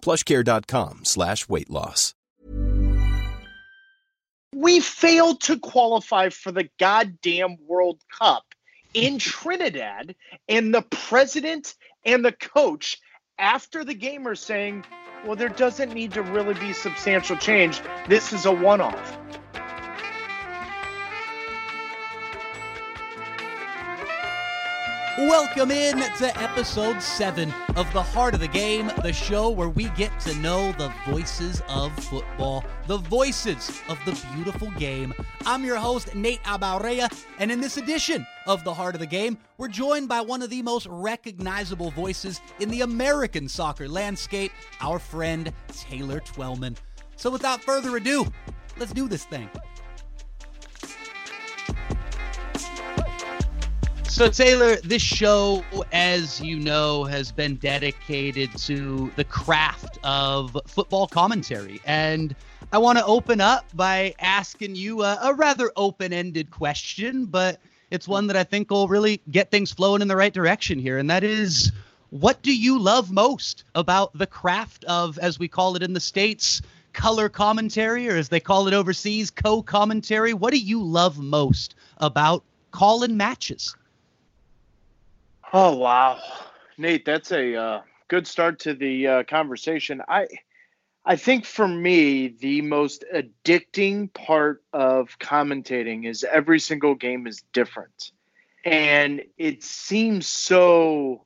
plushcare.com slash weight loss. We failed to qualify for the goddamn World Cup in Trinidad, and the president and the coach after the game are saying, well, there doesn't need to really be substantial change. This is a one off. Welcome in to episode 7 of The Heart of the Game, the show where we get to know the voices of football, the voices of the beautiful game. I'm your host, Nate Abaurrea, and in this edition of The Heart of the Game, we're joined by one of the most recognizable voices in the American soccer landscape, our friend Taylor Twellman. So without further ado, let's do this thing. So, Taylor, this show, as you know, has been dedicated to the craft of football commentary. And I want to open up by asking you a, a rather open ended question, but it's one that I think will really get things flowing in the right direction here. And that is what do you love most about the craft of, as we call it in the States, color commentary, or as they call it overseas, co commentary? What do you love most about calling matches? Oh wow, Nate, that's a uh, good start to the uh, conversation. I I think for me, the most addicting part of commentating is every single game is different, and it seems so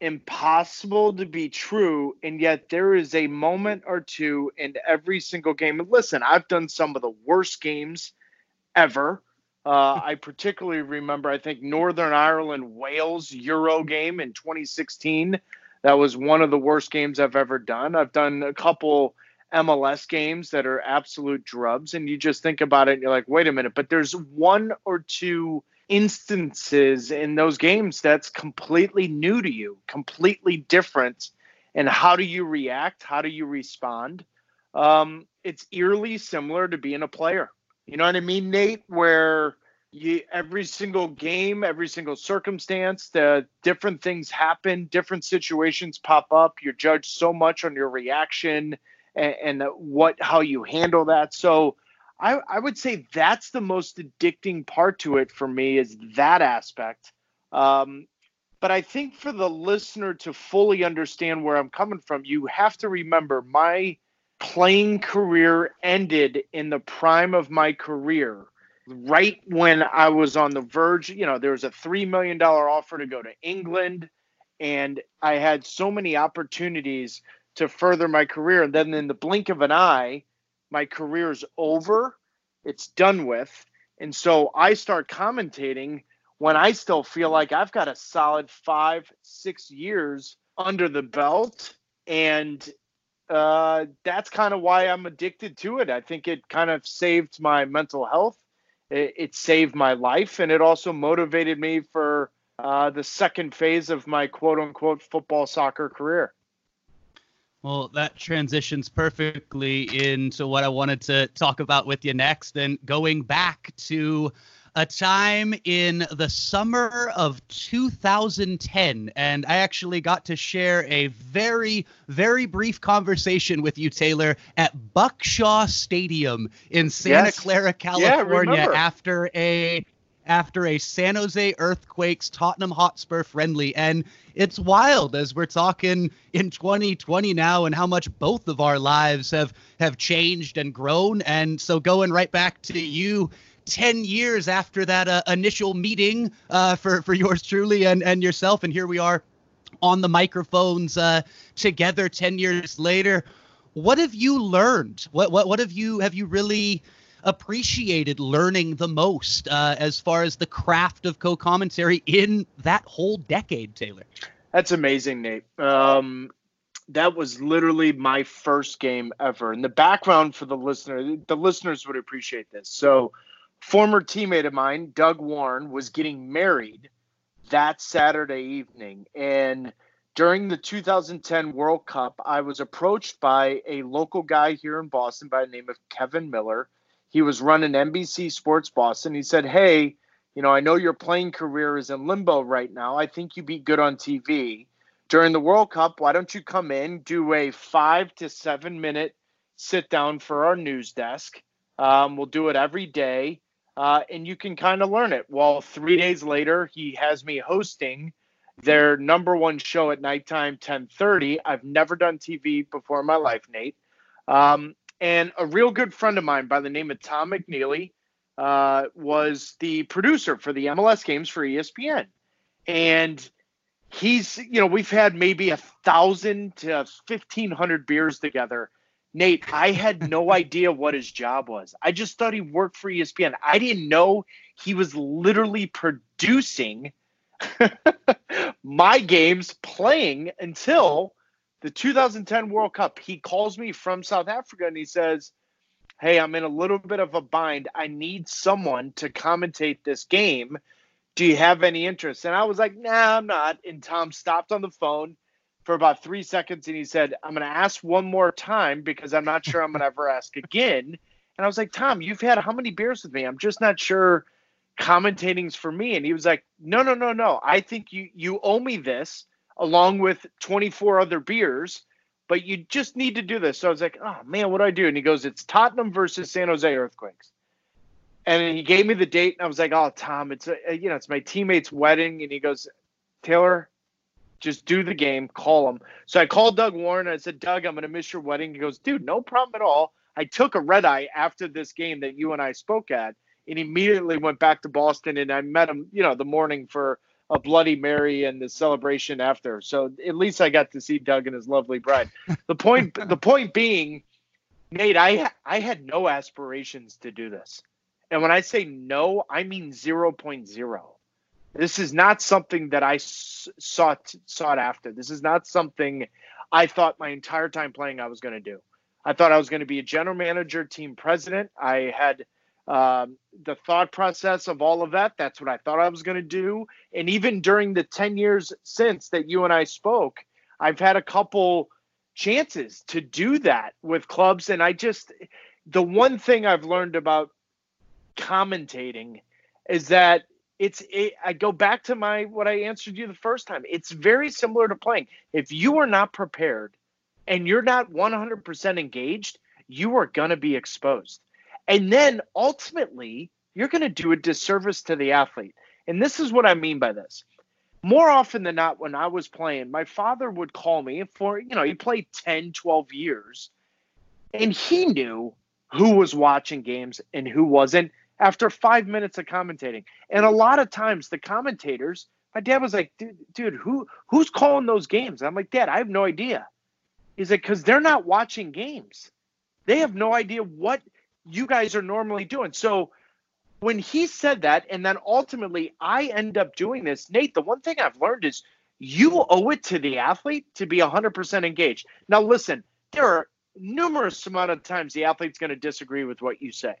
impossible to be true and yet there is a moment or two in every single game. And listen i've done some of the worst games ever uh, I particularly remember, I think, Northern Ireland Wales Euro game in 2016. That was one of the worst games I've ever done. I've done a couple MLS games that are absolute drubs, and you just think about it and you're like, wait a minute, but there's one or two instances in those games that's completely new to you, completely different. And how do you react? How do you respond? Um, it's eerily similar to being a player you know what I mean, Nate? Where you every single game, every single circumstance, the different things happen, different situations pop up. You're judged so much on your reaction and, and what how you handle that. So I, I would say that's the most addicting part to it for me is that aspect. Um, but I think for the listener to fully understand where I'm coming from, you have to remember my playing career ended in the prime of my career right when I was on the verge. You know, there was a $3 million offer to go to England, and I had so many opportunities to further my career. And then in the blink of an eye, my career's over, it's done with. And so I start commentating when I still feel like I've got a solid five, six years under the belt. And uh, that's kind of why I'm addicted to it. I think it kind of saved my mental health. It, it saved my life, and it also motivated me for uh, the second phase of my quote unquote football soccer career. Well, that transitions perfectly into what I wanted to talk about with you next. And going back to a time in the summer of 2010. And I actually got to share a very, very brief conversation with you, Taylor, at Buck Shaw Stadium in Santa yes. Clara, California, yeah, after a after a San Jose Earthquakes Tottenham Hotspur friendly. And it's wild as we're talking in 2020 now and how much both of our lives have have changed and grown. And so going right back to you 10 years after that uh, initial meeting uh, for, for yours truly and, and yourself. And here we are on the microphones uh, together 10 years later. What have you learned? What, what, what have you, have you really appreciated learning the most uh, as far as the craft of co-commentary in that whole decade, Taylor? That's amazing, Nate. Um, that was literally my first game ever. And the background for the listener, the listeners would appreciate this. So, former teammate of mine, Doug Warren, was getting married that Saturday evening. And during the 2010 World Cup, I was approached by a local guy here in Boston by the name of Kevin Miller. He was running NBC Sports Boston. He said, Hey, you know, I know your playing career is in limbo right now. I think you'd be good on TV. During the World Cup, why don't you come in, do a five to seven minute sit down for our news desk? Um, we'll do it every day uh, and you can kind of learn it. Well, three days later, he has me hosting their number one show at nighttime, 10:30. I've never done TV before in my life, Nate. Um, and a real good friend of mine by the name of Tom McNeely uh, was the producer for the MLS games for ESPN, and he's you know we've had maybe a thousand to fifteen hundred beers together Nate, I had no idea what his job was. I just thought he worked for ESPN. I didn't know he was literally producing my games playing until the 2010 World Cup. He calls me from South Africa and he says, Hey, I'm in a little bit of a bind. I need someone to commentate this game. Do you have any interest? And I was like, Nah, I'm not. And Tom stopped on the phone for about three seconds and he said, I'm going to ask one more time because I'm not sure I'm going to ever ask again. And I was like, Tom, you've had how many beers with me? I'm just not sure commentating's for me. And he was like, No, no, no, no. I think you you owe me this along with 24 other beers, but you just need to do this. So I was like, Oh man, what do I do? And he goes, It's Tottenham versus San Jose Earthquakes. And he gave me the date, and I was like, "Oh, Tom, it's a, you know, it's my teammate's wedding." And he goes, "Taylor, just do the game, call him. So I called Doug Warren. I said, Doug, I'm going to miss your wedding. He goes, dude, no problem at all. I took a red eye after this game that you and I spoke at and immediately went back to Boston and I met him, you know, the morning for a Bloody Mary and the celebration after. So at least I got to see Doug and his lovely bride. The point, the point being, Nate, I I had no aspirations to do this, and when I say no, I mean 0.0. This is not something that I sought sought after. This is not something I thought my entire time playing I was going to do. I thought I was going to be a general manager, team president. I had um, the thought process of all of that. That's what I thought I was going to do. And even during the 10 years since that you and I spoke, I've had a couple chances to do that with clubs. And I just, the one thing I've learned about commentating is that it's it, I go back to my what I answered you the first time. It's very similar to playing. If you are not prepared and you're not 100% engaged, you are going to be exposed. And then ultimately, you're going to do a disservice to the athlete. And this is what I mean by this. More often than not when I was playing, my father would call me for, you know, he played 10, 12 years and he knew who was watching games and who wasn't after five minutes of commentating. And a lot of times the commentators, my dad was like, dude, dude who who's calling those games? I'm like, Dad, I have no idea. He's like, because they're not watching games. They have no idea what you guys are normally doing. So when he said that, and then ultimately I end up doing this, Nate, the one thing I've learned is you owe it to the athlete to be 100% engaged. Now, listen, there are numerous amount of times the athlete's going to disagree with what you say.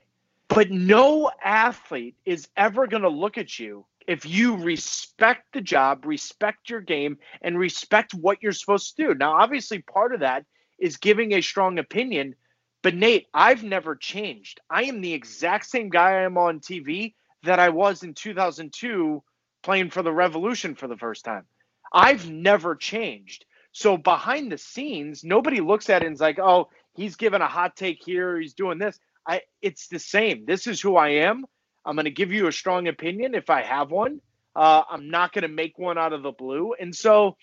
But no athlete is ever going to look at you if you respect the job, respect your game, and respect what you're supposed to do. Now, obviously, part of that is giving a strong opinion. But Nate, I've never changed. I am the exact same guy I am on TV that I was in 2002 playing for the Revolution for the first time. I've never changed. So behind the scenes, nobody looks at it and is like, oh, he's giving a hot take here, he's doing this. I it's the same. This is who I am. I'm going to give you a strong opinion if I have one. Uh, I'm not going to make one out of the blue. And so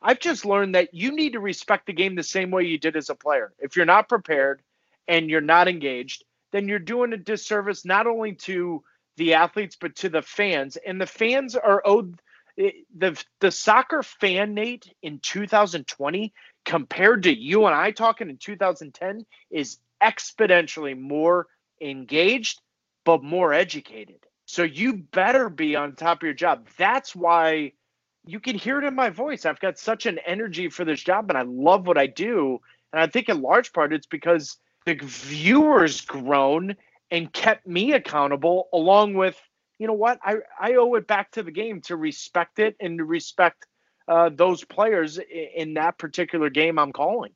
I've just learned that you need to respect the game the same way you did as a player. If you're not prepared and you're not engaged, then you're doing a disservice not only to the athletes but to the fans. And the fans are owed the the soccer fan Nate in 2020 compared to you and I talking in 2010 is exponentially more engaged but more educated. So you better be on top of your job. That's why you can hear it in my voice. I've got such an energy for this job and I love what I do. And I think in large part it's because the viewers grown and kept me accountable along with you know what I, I owe it back to the game to respect it and to respect uh, those players in that particular game i'm calling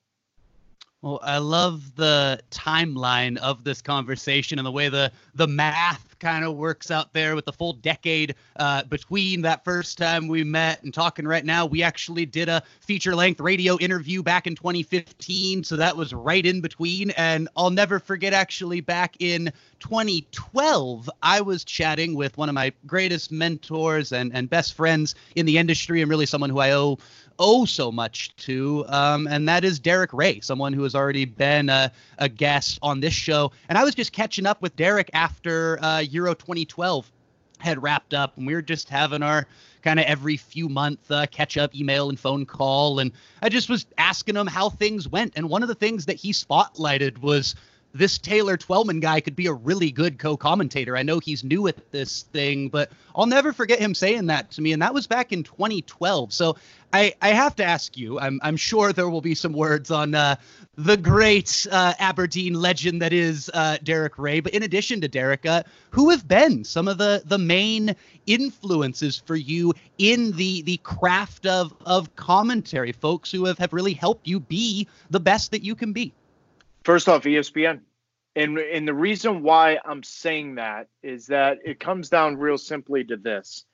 well, I love the timeline of this conversation and the way the the math kind of works out there with the full decade uh, between that first time we met and talking right now. We actually did a feature length radio interview back in 2015, so that was right in between. And I'll never forget actually back in 2012, I was chatting with one of my greatest mentors and and best friends in the industry, and really someone who I owe owe so much to, um, and that is Derek Rae, someone who has already been a, a, guest on this show. And I was just catching up with Derek after uh, Euro 2012 had wrapped up, and we were just having our kind of every few month uh, catch up email and phone call. And I just was asking him how things went. And one of the things that he spotlighted was this Taylor Twellman guy could be a really good co-commentator. I know he's new at this thing, but I'll never forget him saying that to me, and that was back in 2012. So I, I have to ask you. I'm I'm sure there will be some words on uh, the great uh, Aberdeen legend that is uh, Derek Rae. But in addition to Derek, uh, who have been some of the the main influences for you in the the craft of of commentary? Folks who have have really helped you be the best that you can be. First off, ESPN. And and the reason why I'm saying that is that it comes down real simply to this.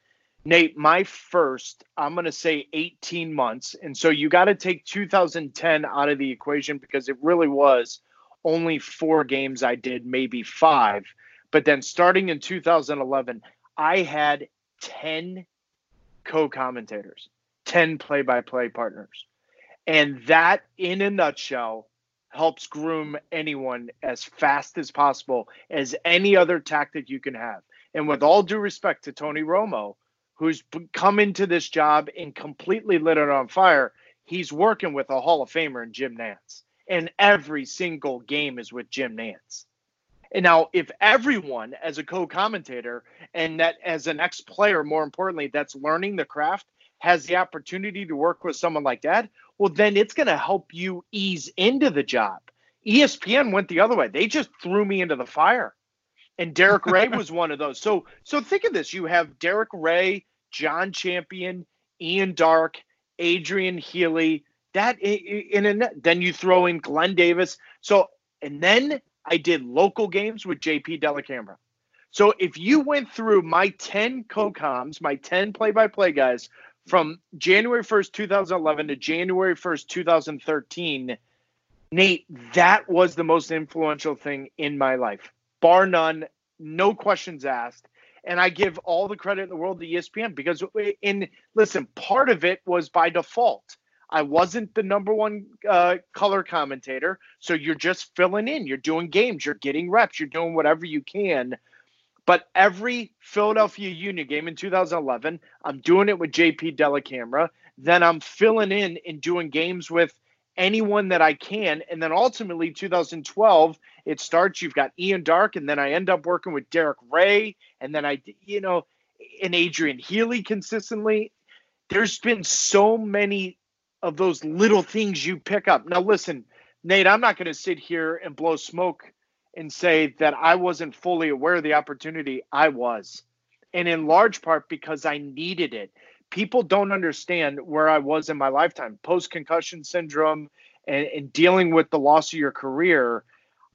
Nate, my first, I'm going to say 18 months. And so you got to take 2010 out of the equation because it really was only four games I did, maybe five. But then starting in 2011, I had 10 co commentators, 10 play by play partners. And that, in a nutshell, helps groom anyone as fast as possible as any other tactic you can have. And with all due respect to Tony Romo, who's come into this job and completely lit it on fire, he's working with a Hall of Famer in Jim Nantz. And every single game is with Jim Nantz. And now, if everyone, as a co commentator and that as an ex player, more importantly, that's learning the craft, has the opportunity to work with someone like that, well, then it's going to help you ease into the job. ESPN went the other way. They just threw me into the fire. And Derek Rae was one of those. So so think of this. You have Derek Rae, John Champion, Ian Darke, Adrian Healey. That in a then you throw in Glenn Davis. So and then I did local games with JP Dellacamera. So if you went through my 10 co-coms, my 10 play-by-play guys from January 1st, 2011 to January 1st, 2013, Nate, that was the most influential thing in my life, bar none, no questions asked. And I give all the credit in the world to ESPN because, in listen, part of it was by default. I wasn't the number one uh, color commentator, so you're just filling in. You're doing games, you're getting reps, you're doing whatever you can but every Philadelphia Union game in 2011, I'm doing it with JP Dellacamera. Then I'm filling in and doing games with anyone that I can. And then ultimately, 2012, it starts. You've got Ian Darke, and then I end up working with Derek Rae, and then I, you know, and Adrian Healey consistently. There's been so many of those little things you pick up. Now, listen, Nate, I'm not going to sit here and blow smoke and say that I wasn't fully aware of the opportunity. I was. And in large part because I needed it. People don't understand where I was in my lifetime post concussion syndrome and, and, dealing with the loss of your career.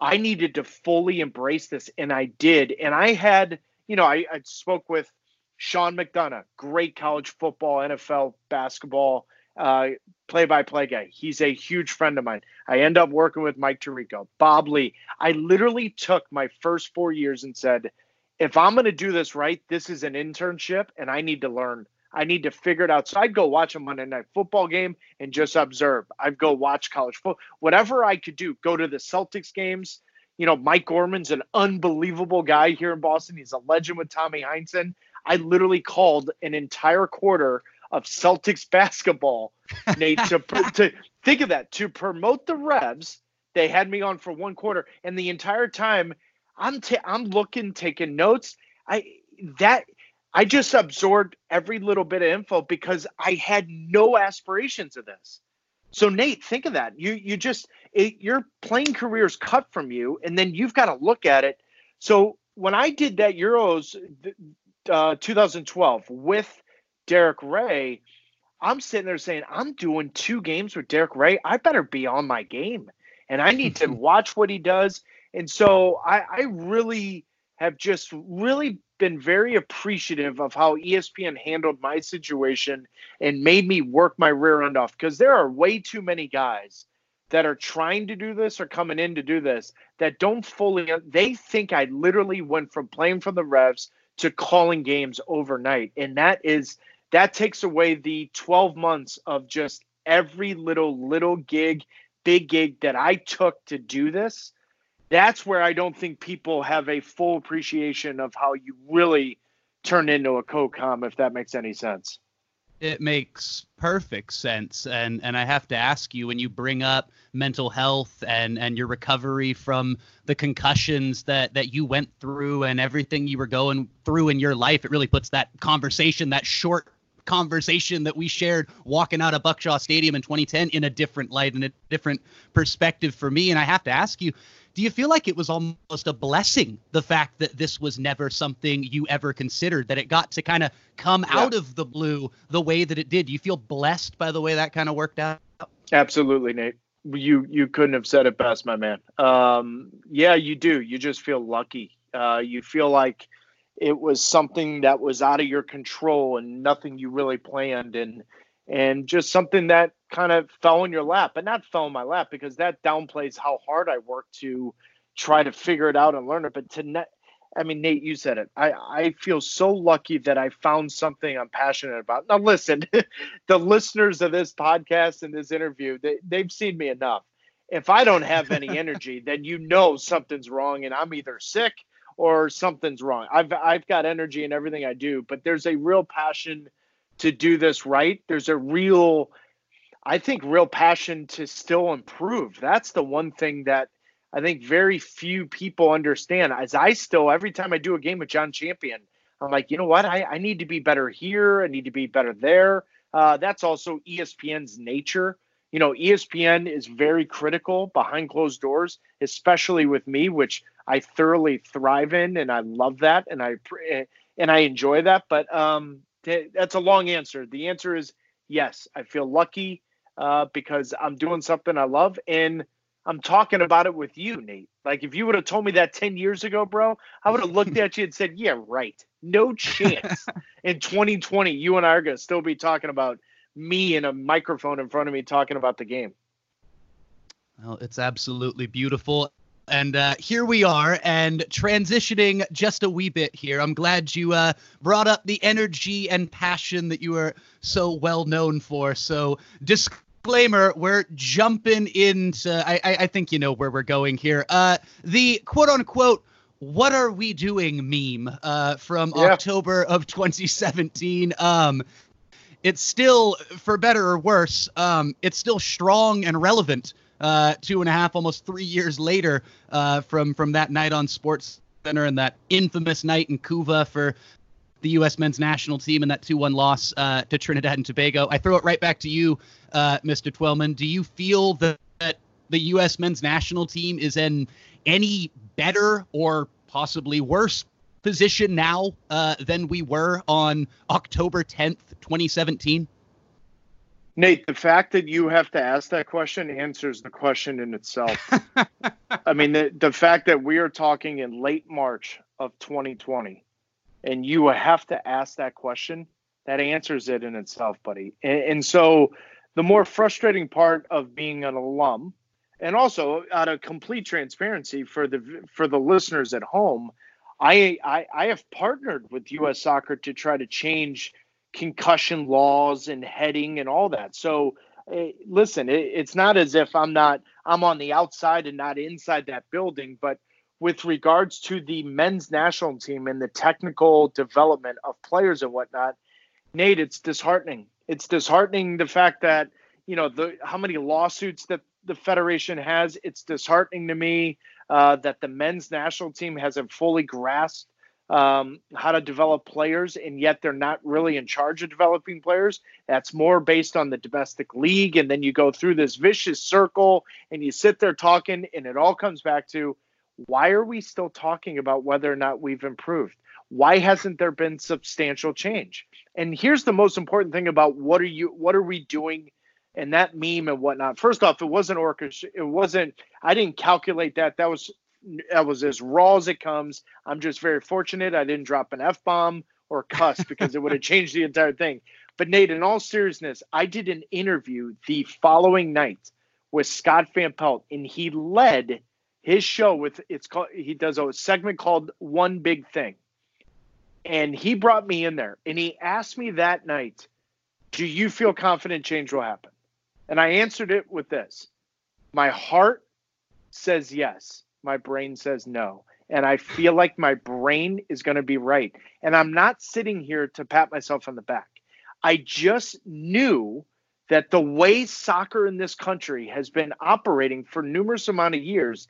I needed to fully embrace this, and I did. And I had, you know, I, I spoke with Sean McDonough, great college football, NFL basketball play by play guy. He's a huge friend of mine. I end up working with Mike Tirico, Bob Ley. I literally took my first four years and said, if I'm going to do this right, this is an internship and I need to learn. I need to figure it out. So I'd go watch a Monday night football game and just observe. I'd go watch college football, whatever I could do. Go to the Celtics games. You know, Mike Gorman's an unbelievable guy here in Boston. He's a legend with Tommy Heinsohn. I literally called an entire quarter of Celtics basketball, Nate, to, to think of that, to promote the Revs. They had me on for one quarter, and the entire time I'm ta- I'm looking, taking notes. I that I just absorbed every little bit of info because I had no aspirations of this. So Nate, think of that. You you just it, your playing career is cut from you, and then you've got to look at it. So when I did that Euros uh, 2012 with Derek Rae, I'm sitting there saying, I'm doing two games with Derek Rae. I better be on my game, and I need to watch what he does. And so I, I really have just really been very appreciative of how ESPN handled my situation and made me work my rear end off because there are way too many guys that are trying to do this or coming in to do this that don't fully they think I literally went from playing for the Revs to calling games overnight and that is that takes away the 12 months of just every little little gig big gig that I took to do this that's where I don't think people have a full appreciation of how you really turn into a co-com, if that makes any sense. It makes perfect sense, and and I have to ask you when you bring up mental health and and your recovery from the concussions that that you went through and everything you were going through in your life, it really puts that conversation, that short conversation that we shared walking out of Buck Shaw Stadium in 2010 in a different light and a different perspective for me. And I have to ask you, do you feel like it was almost a blessing the fact that this was never something you ever considered that it got to kind of come yeah. out of the blue the way that it did? Do you feel blessed by the way that kind of worked out? Absolutely nate. You you couldn't have said it best my man. Um, yeah you do. You just feel lucky. Uh, you feel like it was something that was out of your control and nothing you really planned and and just something that kind of fell in your lap, but not fell in my lap because that downplays how hard I worked to try to figure it out and learn it. But to net, I mean, Nate, you said it. I, I feel so lucky that I found something I'm passionate about. Now, listen, the listeners of this podcast and this interview, they, they've seen me enough. If I don't have any energy, then you know something's wrong and I'm either sick or something's wrong. I've, I've got energy in everything I do, but there's a real passion to do this right. There's a real, I think, real passion to still improve. That's the one thing that I think very few people understand. As I still, every time I do a game with John Champion, I'm like, you know what? I, I need to be better here. I need to be better there. Uh, that's also ESPN's nature. You know, ESPN is very critical behind closed doors, especially with me, which I thoroughly thrive in, and I love that, and I and I enjoy that. But um, that's a long answer. The answer is yes. I feel lucky uh, because I'm doing something I love and I'm talking about it with you, Nate. Like if you would have told me that 10 years ago, bro, I would have looked at you and said, yeah, right. No chance in 2020 you and I are going to still be talking about me and a microphone in front of me talking about the game. Well, it's absolutely beautiful. And uh, here we are, and transitioning just a wee bit here. I'm glad you uh, brought up the energy and passion that you are so well known for. So, disclaimer: we're jumping into. I, I, I think you know where we're going here. Uh, the quote unquote "What are we doing?" meme uh, from yeah. October of 2017. Um, it's still, for better or worse, um, it's still strong and relevant uh, two and a half, almost three years later uh, from from that night on Sports Center and that infamous night in Couva for the U.S. men's national team and that 2-1 loss uh, to Trinidad and Tobago. I throw it right back to you, uh, Mr. Twellman. Do you feel that, that the U.S. men's national team is in any better or possibly worse position now uh, than we were on October 10th, 2017? Nate, the fact that you have to ask that question answers the question in itself. I mean, the, the fact that we are talking in late March of 2020 and you have to ask that question, that answers it in itself, buddy. And, and so the more frustrating part of being an alum, and also out of complete transparency for the for the listeners at home, I, I I have partnered with U.S. Soccer to try to change concussion laws and heading and all that. So uh, listen, it, it's not as if I'm not I'm on the outside and not inside that building, but with regards to the men's national team and the technical development of players and whatnot, Nate, it's disheartening. It's disheartening the fact that you know the how many lawsuits that the federation has. It's disheartening to me uh, that the men's national team hasn't fully grasped um, how to develop players, and yet they're not really in charge of developing players. That's more based on the domestic league, and then you go through this vicious circle, and you sit there talking, and it all comes back to why are we still talking about whether or not we've improved? Why hasn't there been substantial change? And here's the most important thing about what are you what are we doing and that meme and whatnot. First off, it wasn't orchestra. It wasn't. I didn't calculate that. That was that was as raw as it comes. I'm just very fortunate. I didn't drop an f bomb or cuss because it would have changed the entire thing. But Nate, in all seriousness, I did an interview the following night with Scott Van Pelt, and he led his show with it's called. He does a segment called One Big Thing, and he brought me in there, and he asked me that night, "Do you feel confident change will happen?" And I answered it with this My heart says yes, my brain says no. And I feel like my brain is going to be right. And I'm not sitting here to pat myself on the back. I just knew that the way soccer in this country has been operating for numerous amount of years,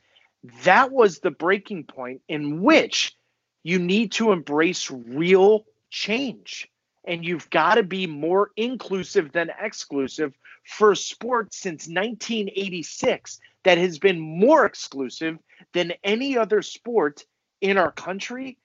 that was the breaking point in which you need to embrace real change and you've got to be more inclusive than exclusive for a sport since 1986 that has been more exclusive than any other sport in our country.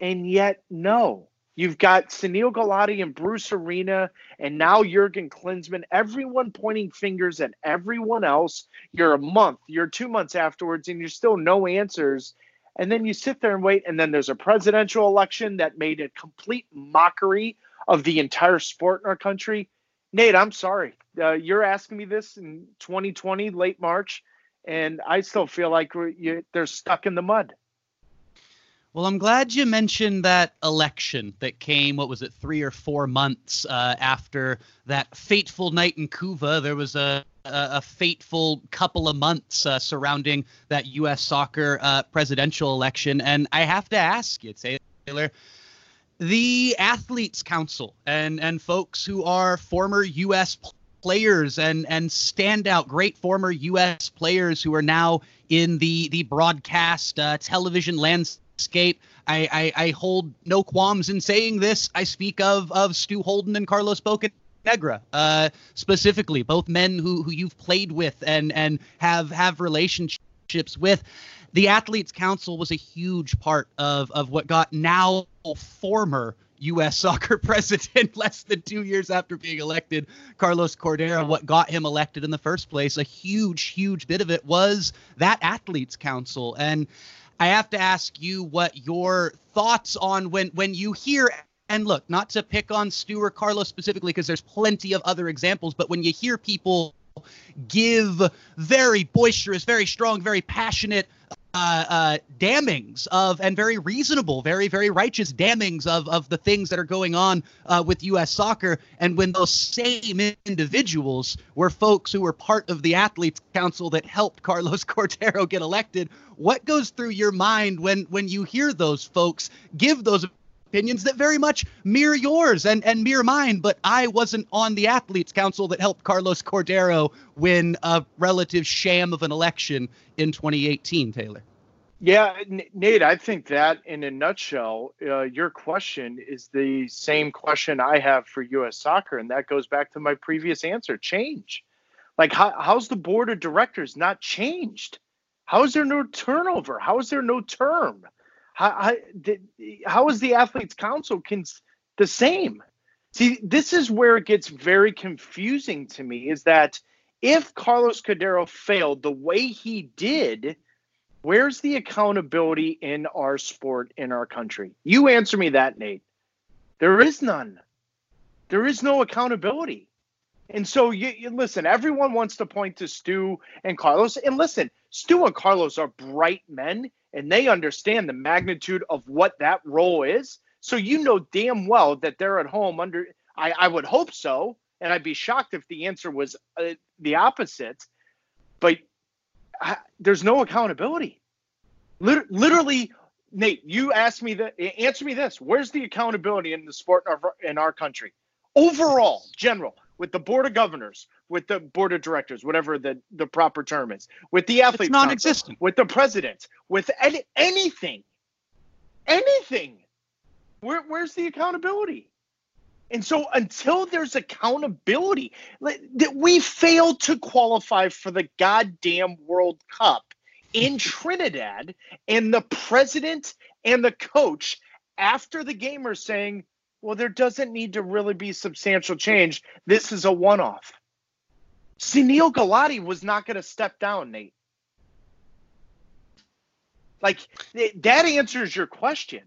And yet, no. You've got Sunil Gulati and Bruce Arena, and now Jurgen Klinsmann, everyone pointing fingers at everyone else. You're a month, you're two months afterwards, and you're still no answers. And then you sit there and wait, and then there's a presidential election that made a complete mockery of the entire sport in our country. Nate, I'm sorry. Uh, you're asking me this in 2020, late March, and I still feel like you, they're stuck in the mud. Well, I'm glad you mentioned that election that came, what was it, three or four months uh, after that fateful night in Couva. There was a, a, a fateful couple of months uh, surrounding that U.S. soccer uh, presidential election. And I have to ask you, Taylor, the athletes council and and folks who are former US players and and standout great former US players who are now in the the broadcast uh, television landscape. I, I, I hold no qualms in saying this. I speak of of Stu Holden and Carlos Bocanegra uh, specifically both men who who you've played with and and have have relationships with the athletes council was a huge part of of what got now former U.S. soccer president less than two years after being elected, Carlos Cordeiro. What got him elected in the first place, a huge, huge bit of it was that athletes council. And I have to ask you what your thoughts on when when you hear and look, not to pick on Stu or Carlos specifically, because there's plenty of other examples, but when you hear people give very boisterous, very strong, very passionate uh, uh, damnings of and very reasonable, very very righteous damnings of of the things that are going on uh, with U.S. soccer. And when those same individuals were folks who were part of the athletes council that helped Carlos Cordeiro get elected, what goes through your mind when when you hear those folks give those opinions that very much mirror yours and, and mirror mine, but I wasn't on the athletes council that helped Carlos Cordeiro win a relative sham of an election in 2018, Taylor. Yeah, Nate, I think that in a nutshell, uh, your question is the same question I have for U.S. soccer. And that goes back to my previous answer change. Like, how, how's the board of directors not changed? How is there no turnover? How is there no term? How, how, how is the athletes council cons- the same? See, this is where it gets very confusing to me is that if Carlos Cordeiro failed the way he did, where's the accountability in our sport in our country? You answer me that, Nate. There is none. There is no accountability. And so you, you, listen, everyone wants to point to Stu and Carlos. And listen, Stu and Carlos are bright men and they understand the magnitude of what that role is. So you know damn well that they're at home under. I, I would hope so, and I'd be shocked if the answer was uh, the opposite. But I, there's no accountability. Liter- literally, Nate, you asked me that. Answer me this: Where's the accountability in the sport in our, in our country, overall, general, with the board of governors, with the board of directors, whatever the the proper term is, with the athletes, it's non-existent, council, with the president, with any, anything, anything. Where, where's the accountability? And so until there's accountability, that we failed to qualify for the goddamn World Cup in Trinidad, and the president and the coach after the game are saying, well, there doesn't need to really be substantial change. This is a one off. Sunil Gulati was not going to step down, Nate. Like that answers your question.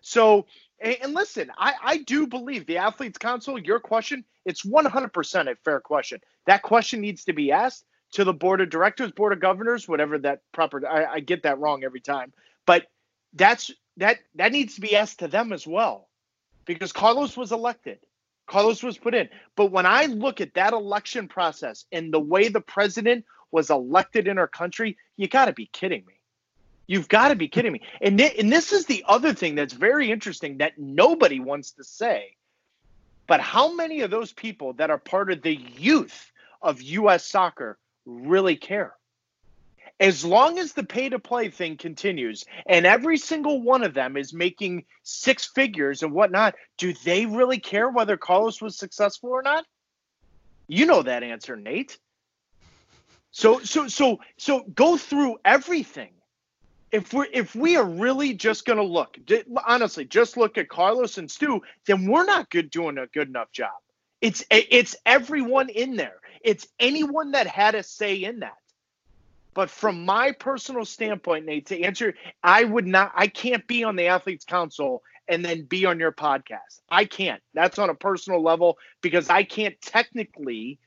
So, and listen, I, I do believe the Athletes Council, your question, it's 100% a fair question. That question needs to be asked to the board of directors, board of governors, whatever that proper. I, I get that wrong every time, but that's that that needs to be asked to them as well, because Carlos was elected. Carlos was put in. But when I look at that election process and the way the president was elected in our country, you got to be kidding me. You've got to be kidding me. And, th- and this is the other thing that's very interesting that nobody wants to say. But how many of those people that are part of the youth of U.S. soccer really care. As long as the pay to play thing continues and every single one of them is making six figures and whatnot, do they really care whether Carlos was successful or not? You know that answer, Nate. So so so so go through everything. If we're if we are really just to look honestly, just look at Carlos and Stu, then we're not good doing a good enough job. It's it's everyone in there. It's anyone that had a say in that. But from my personal standpoint, Nate, to answer, I would not, I can't be on the Athletes Council and then be on your podcast. I can't. That's on a personal level because I can't technically,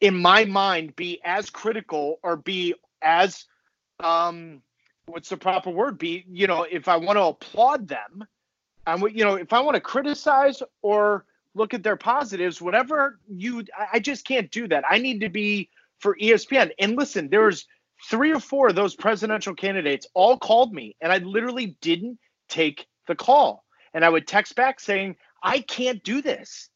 in my mind, be as critical or be as, um, what's the proper word? Be, you know, if I want to applaud them, I'm, you know, if I want to criticize or look at their positives, whatever you, I just can't do that. I need to be for ESPN. And listen, there's three or four of those presidential candidates all called me, and I literally didn't take the call. And I would text back saying, I can't do this.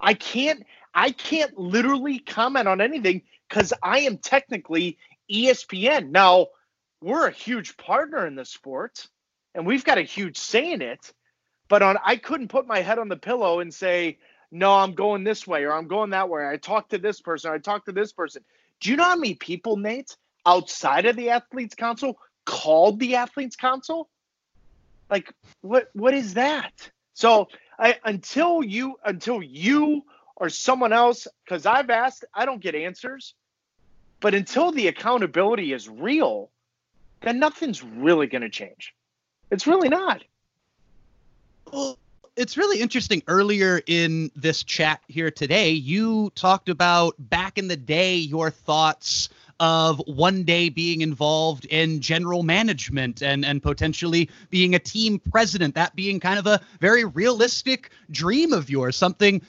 I can't, I can't literally comment on anything because I am technically ESPN. Now, we're a huge partner in the sport and we've got a huge say in it. But on I couldn't put my head on the pillow and say, no, I'm going this way or I'm going that way. I talked to this person, I talked to this person. Do you know how many people, Nate, outside of the athletes council called the athletes council? Like what what is that? So I until you until you or someone else, because I've asked, I don't get answers. But until the accountability is real, then nothing's really going to change. It's really not. Well, it's really interesting. Earlier in this chat here today, you talked about back in the day your thoughts of one day being involved in general management and and potentially being a team president that being kind of a very realistic dream of yours something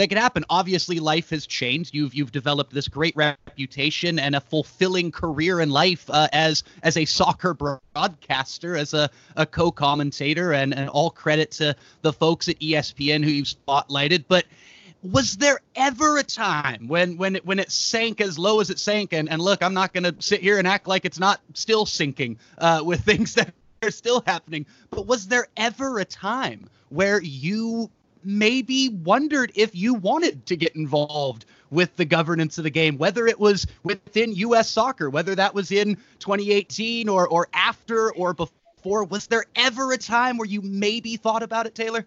that could happen. Obviously, life has changed. You've you've developed this great reputation and a fulfilling career in life uh, as as a soccer broadcaster, as a, a co-commentator, and, and all credit to the folks at ESPN who you've spotlighted. But was there ever a time when when it, when it sank as low as it sank? And and look, I'm not going to sit here and act like it's not still sinking uh, with things that are still happening. But was there ever a time where you maybe wondered if you wanted to get involved with the governance of the game, whether it was within U.S. soccer, whether that was in 2018 or or after or before. Was there ever a time where you maybe thought about it, Taylor?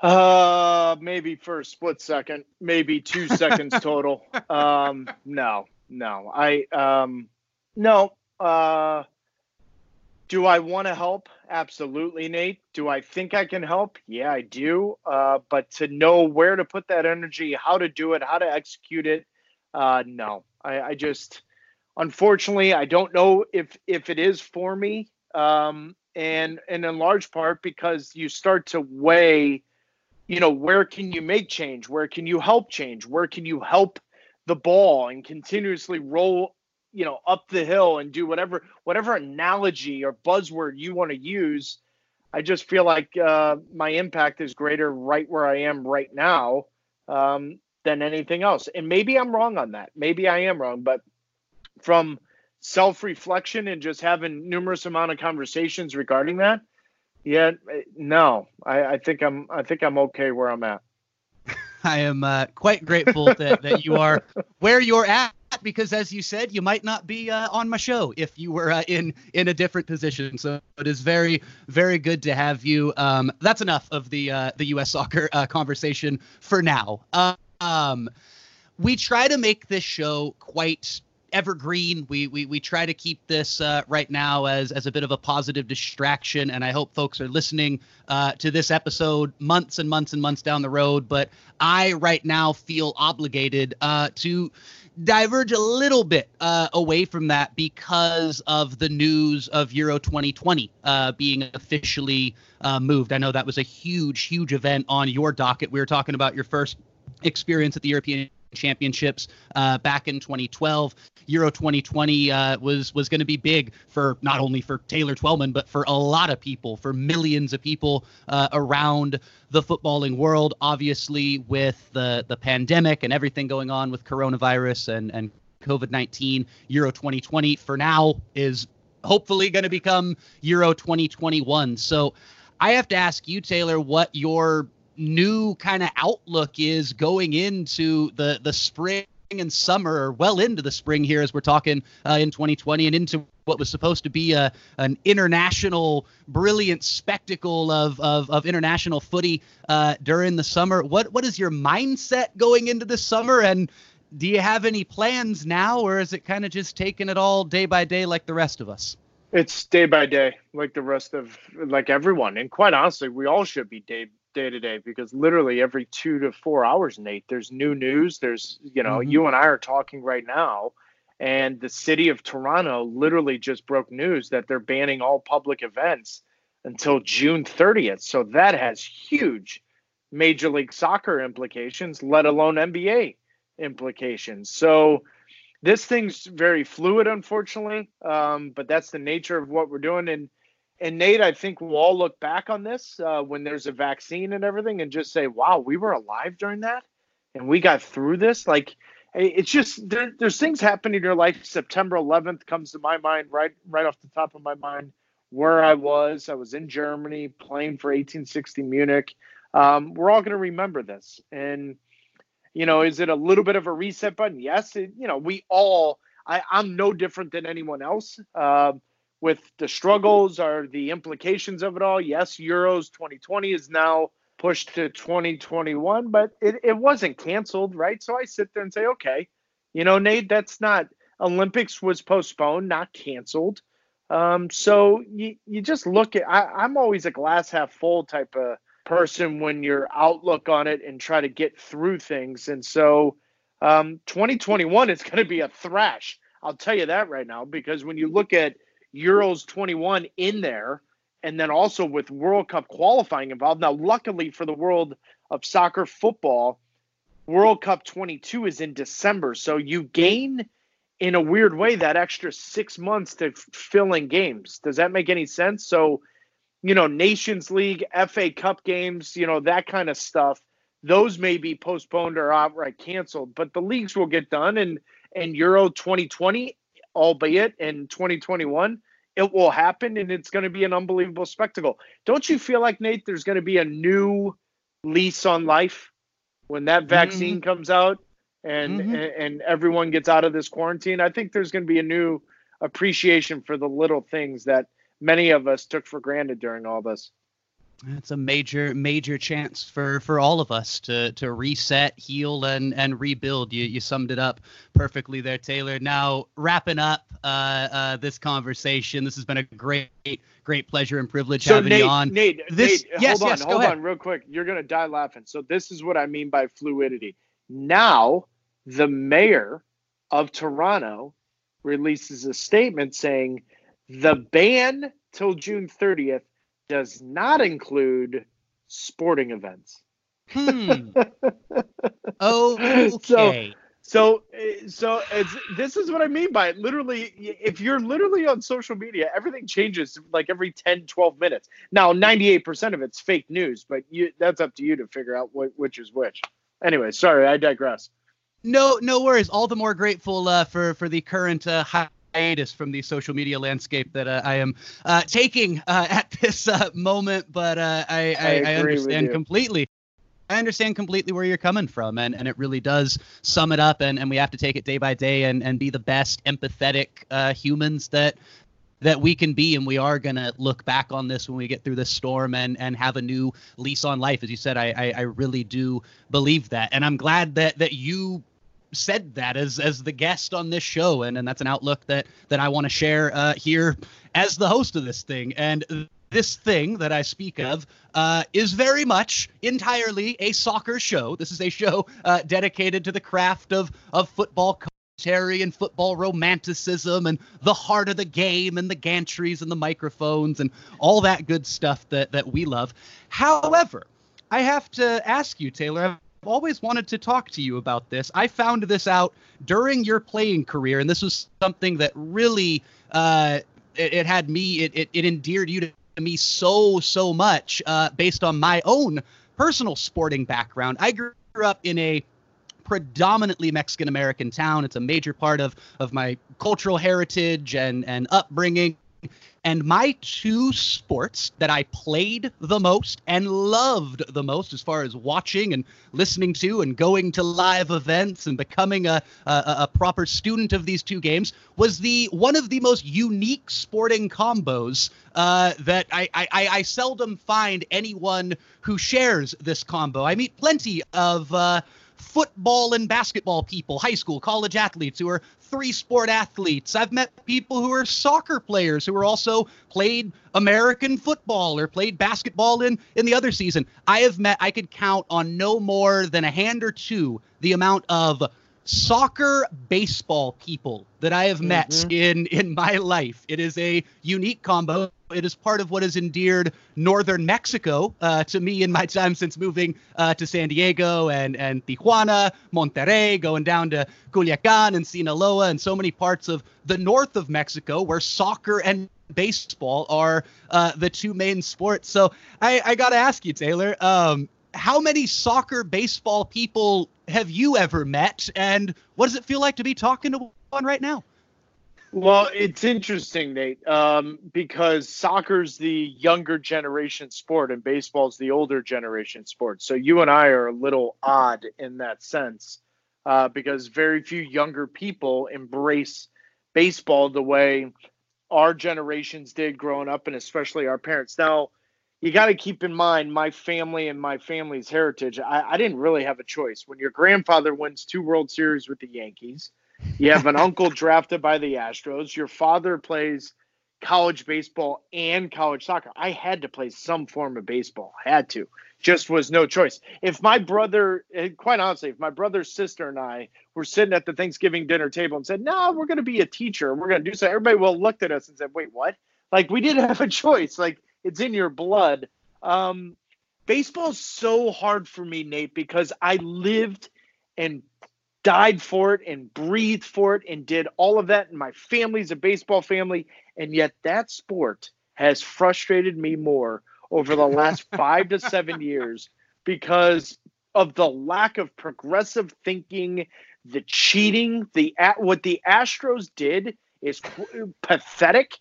Uh, maybe for a split second, maybe two seconds total. Um, no, no, I um, no. Uh, do I want to help? Absolutely, Nate. Do I think I can help? Yeah, I do. Uh, but to know where to put that energy, how to do it, how to execute it, uh, no. I, I just, unfortunately, I don't know if if it is for me. Um, and and in large part because you start to weigh, you know, where can you make change? Where can you help change? Where can you help the ball and continuously roll, you know, up the hill and do whatever whatever analogy or buzzword you want to use. I just feel like uh, my impact is greater right where I am right now um, than anything else. And maybe I'm wrong on that. Maybe I am wrong, but from self-reflection and just having numerous amount of conversations regarding that yeah no I, I think i'm i think i'm okay where i'm at. I am uh, quite grateful that, that you are where you're at because as you said you might not be uh, on my show if you were uh, in in a different position. So it is very very good to have you. Um, that's enough of the uh, the us soccer uh, conversation for now. Um, we try to make this show quite evergreen. We we we try to keep this uh, right now as as a bit of a positive distraction, and I hope folks are listening uh, to this episode months and months and months down the road. But I right now feel obligated uh, to diverge a little bit uh, away from that because of the news of Euro 2020 uh, being officially uh, moved. I know that was a huge, huge event on your docket. We were talking about your first experience at the European championships uh, back in 2012. Euro 2020 uh, was was going to be big for not only for Taylor Twellman but for a lot of people, for millions of people uh, around the footballing world. Obviously, with the the pandemic and everything going on with coronavirus and and COVID 19, Euro 2020 for now is hopefully going to become Euro 2021. So. I have to ask you, Taylor, what your new kind of outlook is going into the the spring and summer, or well into the spring here as we're talking uh, in 2020 and into what was supposed to be a, an international brilliant spectacle of, of, of international footy uh, during the summer. What what is your mindset going into the summer and do you have any plans now or is it kind of just taking it all day by day like the rest of us? It's day by day, like the rest of like everyone, and quite honestly, we all should be day day to day because literally every two to four hours, Nate, there's new news. There's, you know, mm-hmm. you and I are talking right now, and the city of Toronto literally just broke news that they're banning all public events until June 30th. So that has huge Major League Soccer implications, let alone NBA implications. So this thing's very fluid, unfortunately, um, but that's the nature of what we're doing. And and Nate, I think we'll all look back on this uh, when there's a vaccine and everything, and just say, "Wow, we were alive during that, and we got through this." Like, it's just there, there's things happening in your life. September 11th comes to my mind right right off the top of my mind. Where I was, I was in Germany playing for 1860 Munich. Um, we're all going to remember this, and you know, is it a little bit of a reset button? Yes, it, you know, we all. I, I'm no different than anyone else. Uh, with the struggles or the implications of it all. Yes, Euros 2020 is now pushed to 2021, but it, it wasn't canceled, right? So I sit there and say, okay, you know, Nate, that's not Olympics was postponed, not canceled. Um, so you, you just look at I, I'm always a glass half full type of person when your outlook on it and try to get through things. And so um, 2021 is going to be a thrash. I'll tell you that right now, because when you look at Euros 21 in there, and then also with World Cup qualifying involved. Now, luckily for the world of soccer football, World Cup 22 is in December. So you gain, in a weird way, that extra six months to fill in games. Does that make any sense? So, you know, Nations League, FA Cup games, you know, that kind of stuff, those may be postponed or outright canceled, but the leagues will get done. And, and Euro 2020 albeit in 2021, it will happen and it's going to be an unbelievable spectacle. Don't you feel like, Nate, there's going to be a new lease on life when that vaccine mm-hmm. comes out and, mm-hmm. and, and everyone gets out of this quarantine? I think there's going to be a new appreciation for the little things that many of us took for granted during all this. It's a major, major chance for for all of us to to reset, heal, and and rebuild. You you summed it up perfectly there, Taylor. Now wrapping up uh, uh, this conversation. This has been a great, great pleasure and privilege so having Nate, you on. Nate, this, Nate, yes, hold on, yes, hold ahead. on, real quick. You're gonna die laughing. So this is what I mean by fluidity. Now, the mayor of Toronto releases a statement saying the ban till June 30th does not include sporting events. Hmm. Oh, okay. So, so, so it's this is what I mean by it. Literally, if you're literally on social media, everything changes like every 10, 12 minutes. Now, 98% of it's fake news, but you that's up to you to figure out what, which is which. Anyway, sorry, I digress. No, no worries. All the more grateful uh, for for the current uh, hiatus from the social media landscape that uh, I am uh, taking uh, at this uh, moment. But I, I, I, I understand completely. I understand completely where you're coming from, and, and it really does sum it up. And, and we have to take it day by day and, and be the best empathetic uh, humans that that we can be and we are going to look back on this when we get through this storm and and have a new lease on life as you said I, I, I really do believe that and i'm glad that that you said that as as the guest on this show and and that's an outlook that that i want to share uh, here as the host of this thing and this thing that I speak of uh, is very much entirely a soccer show. This is a show uh, dedicated to the craft of of football commentary and football romanticism and the heart of the game and the gantries and the microphones and all that good stuff that that we love. However, I have to ask you, Taylor. Always wanted to talk to you about this. I found this out during your playing career, and this was something that really uh, it, it, had me. It, it, it endeared you to me so so much uh, based on my own personal sporting background. I grew up in a predominantly Mexican American town. It's a major part of of my cultural heritage and and upbringing. And my two sports that I played the most and loved the most, as far as watching and listening to and going to live events and becoming a, a, a proper student of these two games, was the one of the most unique sporting combos uh, that I, I, I seldom find anyone who shares this combo. I meet plenty of uh, football and basketball people, high school, college athletes who are three sport athletes. I've met people who are soccer players who are also played American football or played basketball in in the other season. I have met I could count on no more than a hand or two the amount of soccer baseball people that I have met mm-hmm. in in my life. It is a unique combo. It is part of what has endeared northern Mexico uh, to me in my time since moving uh, to San Diego and and Tijuana, Monterrey, going down to Culiacan and Sinaloa, and so many parts of the north of Mexico where soccer and baseball are uh, the two main sports. So I, I got to ask you, Taylor. Um, how many soccer baseball people have you ever met and what does it feel like to be talking to one right now well it's interesting nate um, because soccer's the younger generation sport and baseball's the older generation sport so you and i are a little odd in that sense uh, because very few younger people embrace baseball the way our generations did growing up and especially our parents now you got to keep in mind my family and my family's heritage. I, I, didn't really have a choice. When your grandfather wins two World Series with the Yankees, you have an uncle drafted by the Astros, your father plays college baseball and college soccer. I had to play some form of baseball, had to. Just was no choice. If my brother, eh, quite honestly, if my brother, sister, and I were sitting at the Thanksgiving dinner table and said, "No, nah, we're going to be a teacher. We're going to do so," everybody will looked at us and said, "Wait, what?" Like we didn't have a choice. Like it's in your blood. Um, baseball's so hard for me, Nate, because I lived and died for it and breathed for it and did all of that. And my family's a baseball family. And yet that sport has frustrated me more over the last five to seven years because of the lack of progressive thinking, the cheating, the what the Astros did is pathetic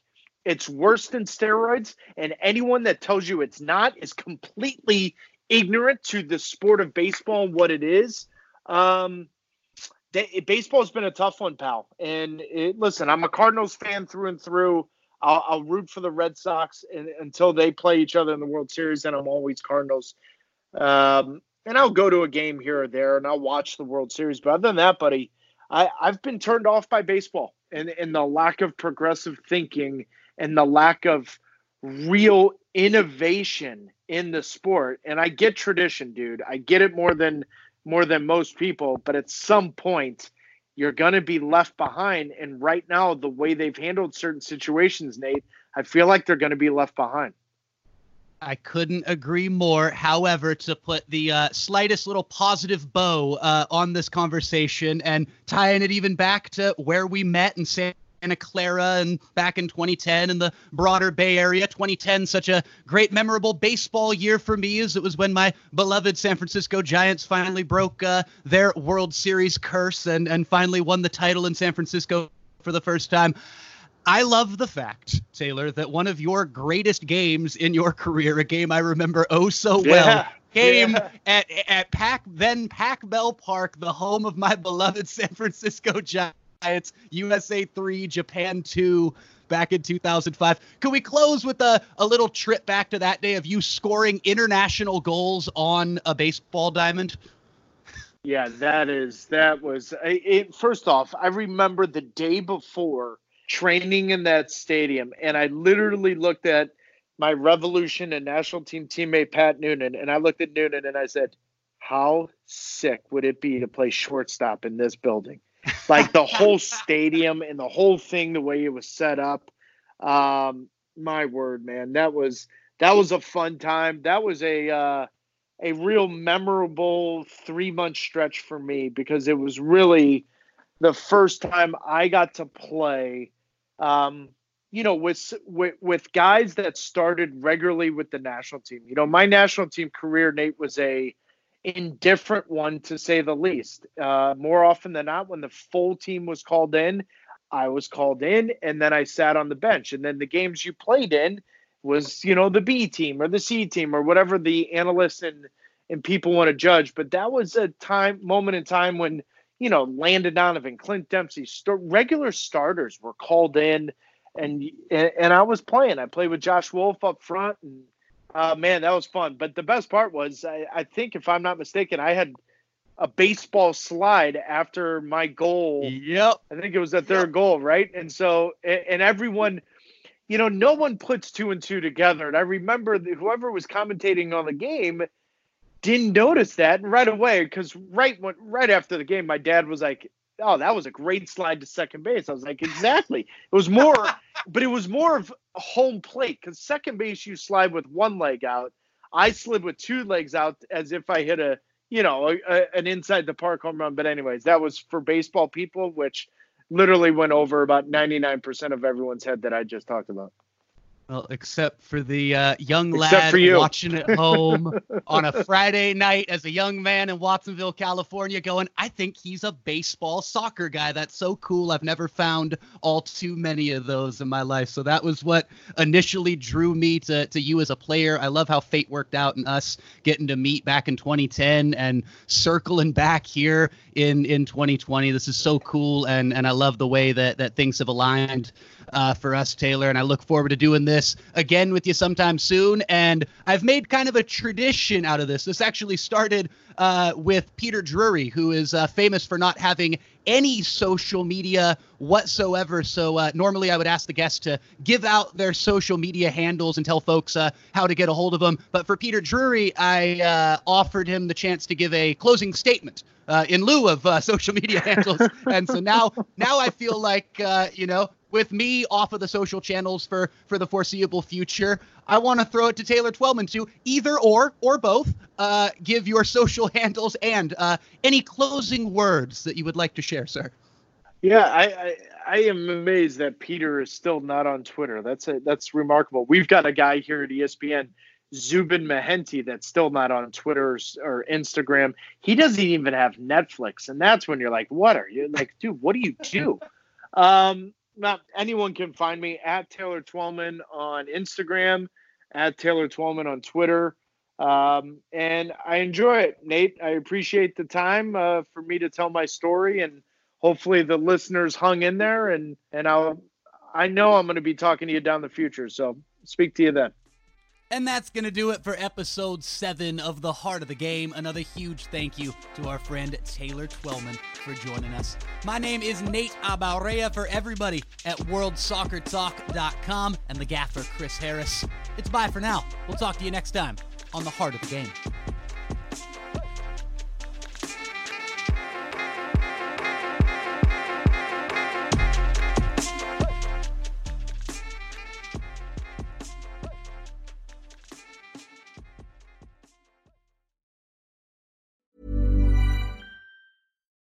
it's worse than steroids, and anyone that tells you it's not is completely ignorant to the sport of baseball and what it is. Um, they, baseball has been a tough one, pal. And it, listen, I'm a Cardinals fan through and through. I'll, I'll root for the Red Sox in, until they play each other in the World Series, and I'm always Cardinals. Um, and I'll go to a game here or there, and I'll watch the World Series. But other than that, buddy, I, I've been turned off by baseball and, and the lack of progressive thinking and the lack of real innovation in the sport. And I get tradition, dude. I get it more than more than most people, but at some point you're going to be left behind. And right now, the way they've handled certain situations, Nate, I feel like they're going to be left behind. I couldn't agree more. However, to put the uh, slightest little positive bow uh, on this conversation and tying it even back to where we met and in Santa Clara and back in 2010 in the broader Bay Area. 2010, such a great, memorable baseball year for me, as it was when my beloved San Francisco Giants finally broke uh, their World Series curse and, and finally won the title in San Francisco for the first time. I love the fact, Taylor, that one of your greatest games in your career, a game I remember oh so well, Yeah, came yeah. at at Pac then Pac Bell Park, the home of my beloved San Francisco Giants, USA three, Japan two. Back in 2005. Could we close with a, a little trip back to that day of you scoring international goals on a baseball diamond? Yeah, that is that was it. First off, I remember the day before training in that stadium, and I literally looked at my Revolution and national team teammate Pat Noonan, and I looked at Noonan and I said, "How sick would it be to play shortstop in this building?" Like the whole stadium and the whole thing, the way it was set up. Um, my word, man, that was that was a fun time. That was a uh, a real memorable three month stretch for me because it was really the first time I got to play, um, you know, with, with with guys that started regularly with the national team. You know, my national team career, Nate, was a indifferent one to say the least. Uh, more often than not, when the full team was called in, I was called in, and then I sat on the bench. And then the games you played in was, you know, the B team or the C team or whatever the analysts and and people want to judge. But that was a time moment in time when you know Landon Donovan, Clint Dempsey, st- regular starters were called in, and and I was playing. I played with Josh Wolff up front, and uh, man, that was fun. But the best part was, I, I think if I'm not mistaken, I had a baseball slide after my goal. Yep. I think it was the third goal, right? And so, and, everyone, you know, no one puts two and two together. And I remember that whoever was commentating on the game didn't notice that right away because right when right after the game, my dad was like, "Oh, that was a great slide to second base." I was like, "Exactly." It was more, but it was more of a home plate because second base you slide with one leg out. I slid with two legs out as if I hit a you know a, a, an inside the park home run. But anyways, that was for baseball people, which literally went over about 99% of everyone's head that I just talked about. Well, except for the uh, young lad you. watching at home on a Friday night as a young man in Watsonville, California, going, I think he's a baseball soccer guy. That's so cool. I've never found all too many of those in my life. So that was what initially drew me to, to you as a player. I love how fate worked out and us getting to meet back in 2010 and circling back here in, in 2020. This is so cool. And, and I love the way that, that things have aligned uh, for us, Taylor. And I look forward to doing this again with you sometime soon. And I've made kind of a tradition out of this. This actually started uh, with Peter Drury, who is uh, famous for not having any social media whatsoever. So uh, normally I would ask the guests to give out their social media handles and tell folks uh, how to get a hold of them. But for Peter Drury, I uh, offered him the chance to give a closing statement. Uh, in lieu of uh, social media handles, and so now, now I feel like uh, you know, with me off of the social channels for for the foreseeable future, I want to throw it to Taylor Twellman to either or or both uh, give your social handles and uh, any closing words that you would like to share, sir. Yeah, I, I I am amazed that Peter is still not on Twitter. That's a, that's remarkable. We've got a guy here at ESPN, Zubin Mehenti, that's still not on Twitter or, or Instagram. He doesn't even have Netflix, and that's when you're like, "What are you like, dude? What do you do?" um, not anyone can find me at Taylor Twellman on Instagram, at Taylor Twellman on Twitter. Um, and I enjoy it, Nate. I appreciate the time uh, for me to tell my story, and hopefully the listeners hung in there. And and I'll I know I'm going to be talking to you down the future, so speak to you then. And that's going to do it for episode seven of The Heart of the Game. Another huge thank you to our friend Taylor Twellman for joining us. My name is Nate Abaurrea for everybody at WorldSoccerTalk.com and the gaffer Chris Harris. It's bye for now. We'll talk to you next time on The Heart of the Game.